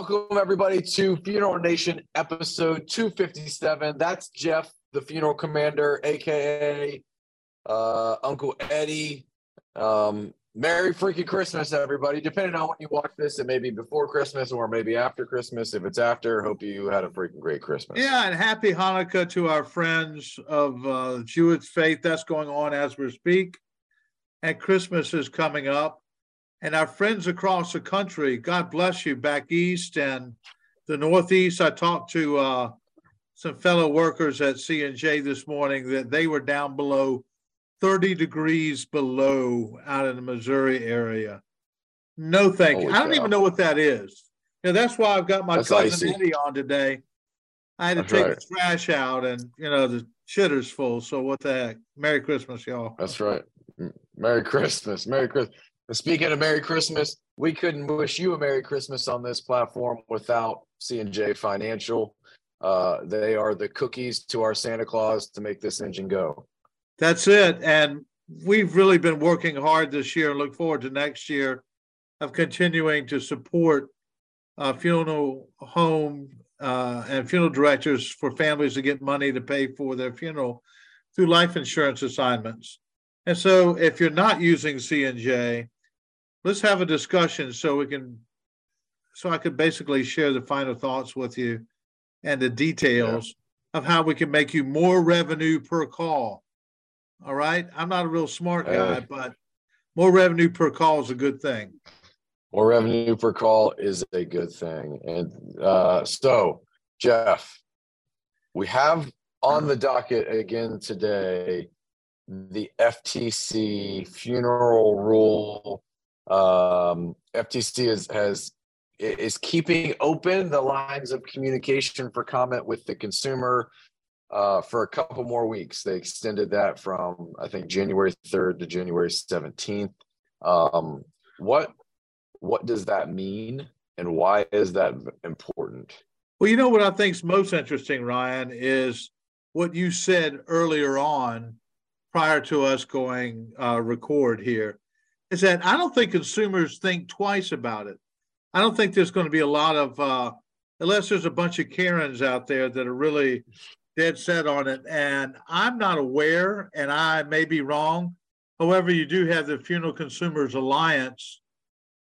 Welcome, everybody, to Funeral Nation episode 257. That's Jeff, the funeral commander, aka uh, Uncle Eddie. Um, Merry freaking Christmas, everybody. Depending on when you watch this, it may be before Christmas or maybe after Christmas. If it's after, hope you had a freaking great Christmas. Yeah, and happy Hanukkah to our friends of uh, Jewish faith. That's going on as we speak. And Christmas is coming up and our friends across the country. God bless you back east and the Northeast. I talked to uh, some fellow workers at C&J this morning that they were down below 30 degrees below out in the Missouri area. No, thank you. I don't even know what that is. Yeah, that's why I've got my that's cousin. Eddie on today. I had to that's take right. the trash out, and you know the shitter's full. So what the heck? Merry Christmas, y'all. That's right. Merry Christmas. Merry Christmas. Speaking of Merry Christmas, we couldn't wish you a Merry Christmas on this platform without C&J Financial. Uh, they are the cookies to our Santa Claus to make this engine go. That's it. And we've really been working hard this year and look forward to next year of continuing to support uh, funeral home uh, and funeral directors for families to get money to pay for their funeral through life insurance assignments. And so if you're not using C&J, let's have a discussion so we can so I could basically share the final thoughts with you and the details yeah. of how we can make you more revenue per call. All right. I'm not a real smart guy, but more revenue per call is a good thing. More revenue per call is a good thing. And uh, so, Jeff, we have on the docket again today the FTC funeral rule um, FTC is, has is keeping open the lines of communication for comment with the consumer uh, for a couple more weeks. They extended that from I think January 3rd to January 17th. Um, what what does that mean, and why is that important? Well, you know what I think is most interesting, Ryan, is what you said earlier on, prior to us going uh, record here is that I don't think consumers think twice about it. I don't think there's going to be a lot of, uh, unless there's a bunch of Karens out there that are really dead set on it. And I'm not aware, and I may be wrong. However, you do have the Funeral Consumers Alliance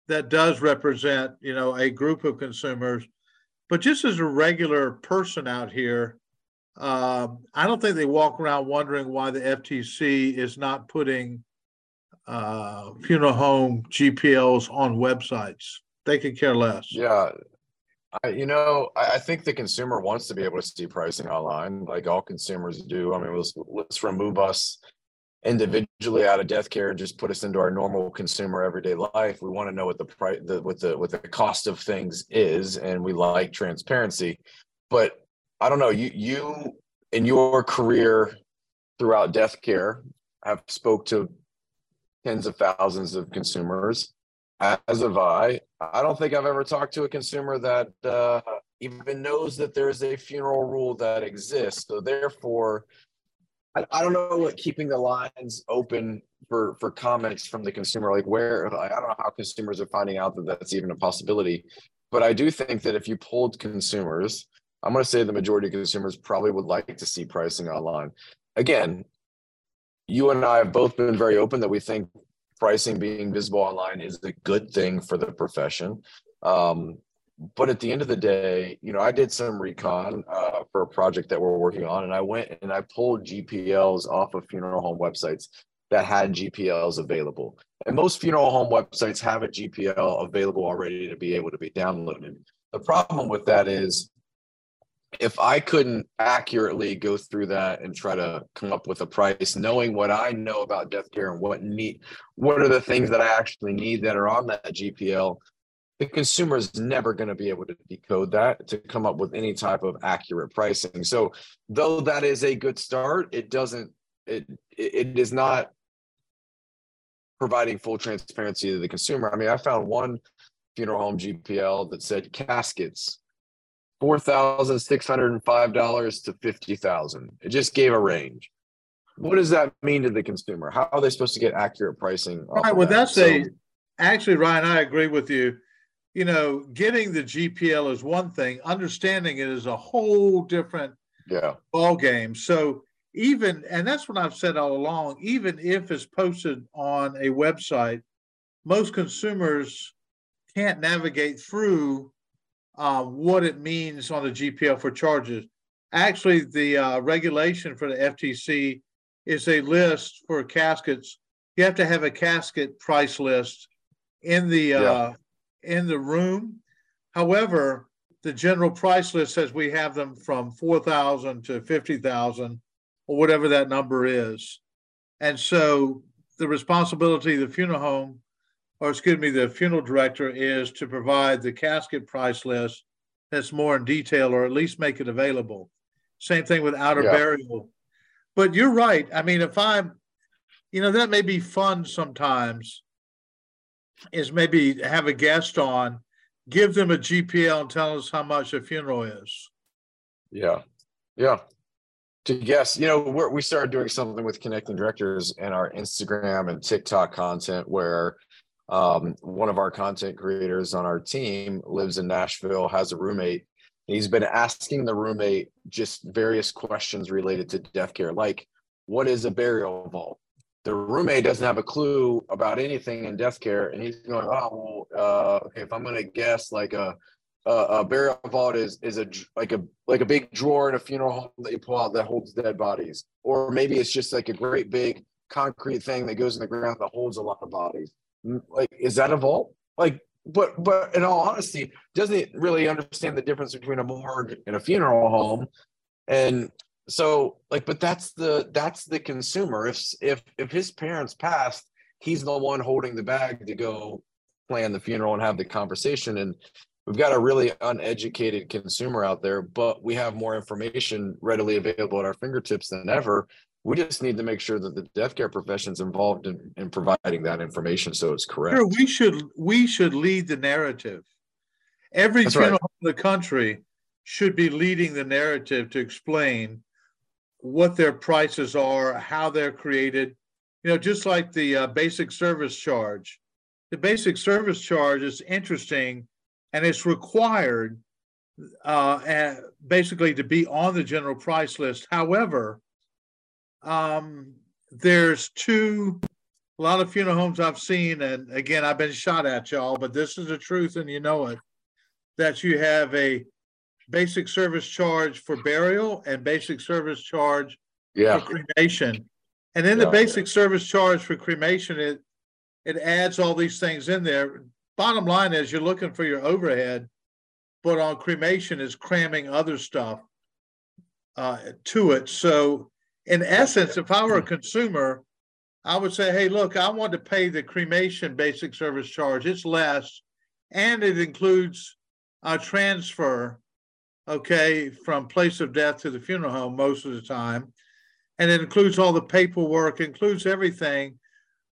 that does represent, you know, a group of consumers. But just as a regular person out here, uh, I don't think they walk around wondering why the FTC is not putting uh, funeral home GPLs on websites. They could care less. Yeah. I, you know, I, I, think the consumer wants to be able to see pricing online, like all consumers do. I mean, let's, let's remove us individually out of death care and just put us into our normal consumer everyday life. We want to know what the price, the what the what the cost of things is, and we like transparency. But I don't know, you you in your career throughout death care have spoke to tens of thousands of consumers, as have I. I don't think I've ever talked to a consumer that uh, even knows that there's a funeral rule that exists. So therefore, I, I don't know what keeping the lines open for for comments from the consumer, like where I don't know how consumers are finding out that that's even a possibility. But I do think that if you polled consumers, I'm going to say the majority of consumers probably would like to see pricing online. Again, you and I have both been very open that we think pricing being visible online is a good thing for the profession. Um, but at the end of the day, you know, I did some recon uh, for a project that we're working on, and I went and I pulled GPLs off of funeral home websites that had GPLs available. And most funeral home websites have a GPL available already to be able to be downloaded. The problem with that is if I couldn't accurately go through that and try to come up with a price, knowing what I know about death care and what need, what are the things that I actually need that are on that GPL, the consumer is never going to be able to decode that to come up with any type of accurate pricing. So, though that is a good start, it doesn't, it it is not providing full transparency to the consumer. I mean, I found one funeral home GPL that said caskets four thousand six hundred and five dollars to fifty thousand. It just gave a range. What does that mean to the consumer? How are they supposed to get accurate pricing? Right. Well, that? that's so, a actually, Ryan. I agree with you. you know, getting the GPL is one thing, understanding it is a whole different yeah ball game. So even and that's what I've said all along, even if it's posted on a website, most consumers can't navigate through uh, what it means on the GPL for charges. Actually, the uh, regulation for the FTC is a list for caskets. You have to have a casket price list in the uh, in the room. However, the general price list says we have them from four thousand to fifty thousand, or whatever that number is. And so the responsibility of the funeral home, or excuse me, the funeral director is to provide the casket price list that's more in detail, or at least make it available. Same thing with outer yeah. burial. But you're right. I mean, if I'm, you know, that may be fun sometimes, is maybe have a guest on, give them a GPL and tell us how much a funeral is. Yeah. Yeah. To guess, you know, we we started doing something with connecting directors and our Instagram and TikTok content where um, one of our content creators on our team lives in Nashville, has a roommate, He's been asking the roommate just various questions related to death care, like what is a burial vault? The roommate doesn't have a clue about anything in death care, and he's going, "Oh, well, uh, if I'm going to guess, like a, a, a burial vault is is a like a like a big drawer in a funeral home that you pull out that holds dead bodies, or maybe it's just like a great big concrete thing that goes in the ground that holds a lot of bodies. Like, is that a vault? Like, but but in all honesty, doesn't really understand the difference between a morgue and a funeral home. And so like, but that's the that's the consumer. If if if his parents passed, he's the one holding the bag to go plan the funeral and have the conversation. And we've got a really uneducated consumer out there, but we have more information readily available at our fingertips than ever we just need to make sure that the death care profession is involved in, in providing that information so it's correct. Sure, we should we should lead the narrative. Every That's funeral right. in the country should be leading the narrative to explain what their prices are, how they're created. You know, just like the uh, basic service charge. The basic service charge is interesting, and it's required uh, basically to be on the general price list. However, um, there's two, a lot of funeral homes I've seen, and again, I've been shot at y'all, but this is the truth and you know it, that you have a basic service charge for burial and basic service charge yeah. for cremation. And in yeah, the basic yeah. service charge for cremation, it it adds all these things in there. Bottom line is you're looking for your overhead, but on cremation is cramming other stuff uh, to it. So in essence, if I were a consumer, I would say, hey, look, I want to pay the cremation basic service charge. It's less, and it includes a transfer, okay, from place of death to the funeral home most of the time. And it includes all the paperwork, includes everything.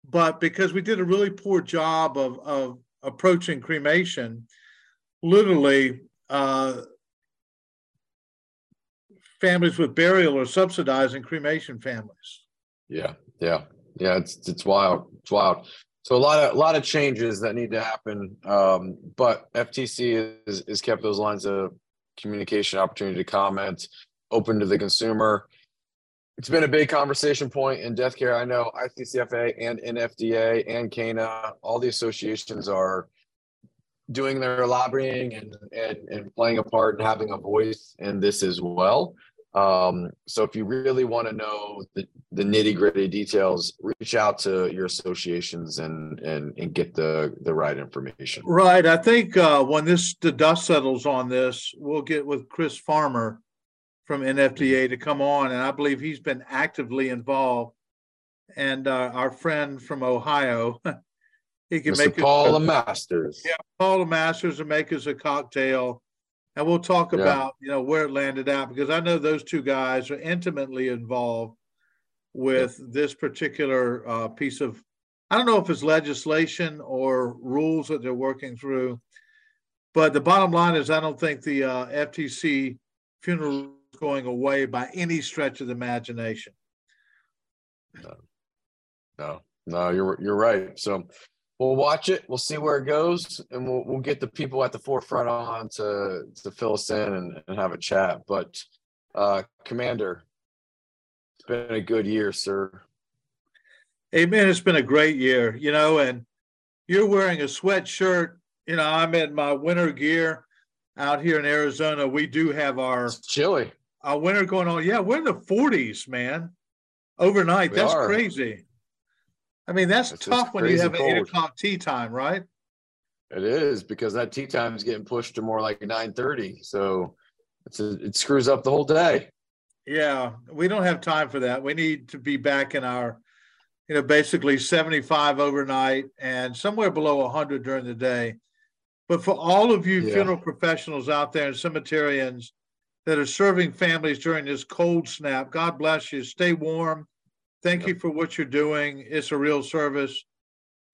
But because we did a really poor job of, of approaching cremation, literally, uh, families with burial are subsidizing cremation families. Yeah, yeah, yeah. It's it's wild. It's wild. So a lot of a lot of changes that need to happen. Um, but FTC is is kept those lines of communication, opportunity to comment, open to the consumer. It's been a big conversation point in death care. I know ICCFA and NFDA and CANA, all the associations are doing their lobbying and, and, and playing a part and having a voice in this as well. Um, so if you really want to know the, the nitty gritty details, reach out to your associations and, and, and get the, the right information. Right. I think uh, when this the dust settles on this, we'll get with Chris Farmer from NFDA to come on, and I believe he's been actively involved. And uh, our friend from Ohio, he can Mr. make Poul Lemasters. Yeah, Poul Lemasters and make us a cocktail and we'll talk yeah. about you know where it landed out because I know those two guys are intimately involved with yeah. this particular uh, piece of. I don't know if it's legislation or rules that they're working through, but the bottom line is I don't think the uh, FTC funeral is going away by any stretch of the imagination. No, no, no you're you're right. So we'll watch it. We'll see where it goes, and we'll we'll get the people at the forefront on to to fill us in and, and have a chat. But uh, Commander, it's been a good year, sir. Hey, Amen. It's been a great year, you know, and you're wearing a sweatshirt. You know, I'm in my winter gear out here in Arizona. We do have our It's chilly. our winter going on. Yeah, we're in the 40s, man. Overnight. We that's are. crazy. I mean, that's It's tough when you have an eight o'clock tee time, right? It is because that tee time is getting pushed to more like nine thirty. So it's a, it screws up the whole day. Yeah, we don't have time for that. We need to be back in our, you know, basically 75 overnight and somewhere below 100 during the day. But for all of you Yeah. funeral professionals out there and cemeterians that are serving families during this cold snap, God bless you. Stay warm. Thank you for what you're doing. It's a real service.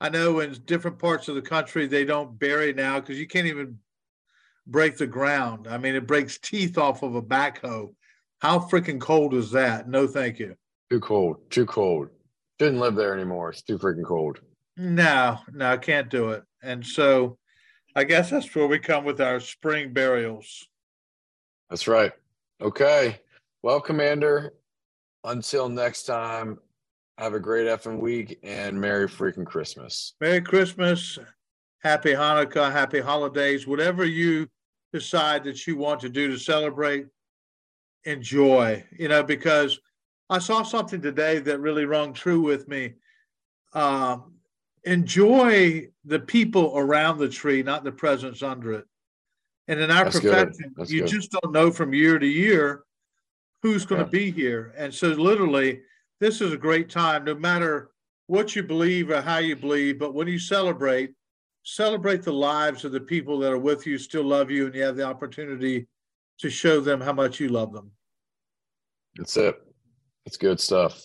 I know in different parts of the country they don't bury now because you can't even break the ground. I mean, it breaks teeth off of a backhoe. How freaking cold is that? No, thank you. Too cold. Too cold. Shouldn't live there anymore. It's too freaking cold. No, no, I can't do it. And so I guess that's where we come with our spring burials. That's right. Okay. Well, Commander, until next time, have a great effing week and Merry freaking Christmas. Merry Christmas, Happy Hanukkah, Happy Holidays, whatever you decide that you want to do to celebrate, enjoy, you know, because I saw something today that really rung true with me. Um, enjoy the people around the tree, not the presents under it. And in our That's profession, you good. just don't know from year to year who's going to Yeah. be here. And so, literally, this is a great time, no matter what you believe or how you believe. But when you celebrate, celebrate the lives of the people that are with you, still love you, and you have the opportunity to show them how much you love them. That's it. That's good stuff.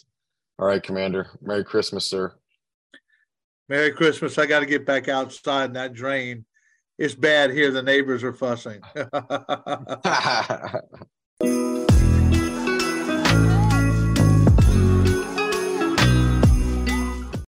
All right, Commander. Merry Christmas, sir. Merry Christmas. I got to get back outside in that drain. It's bad here. The neighbors are fussing.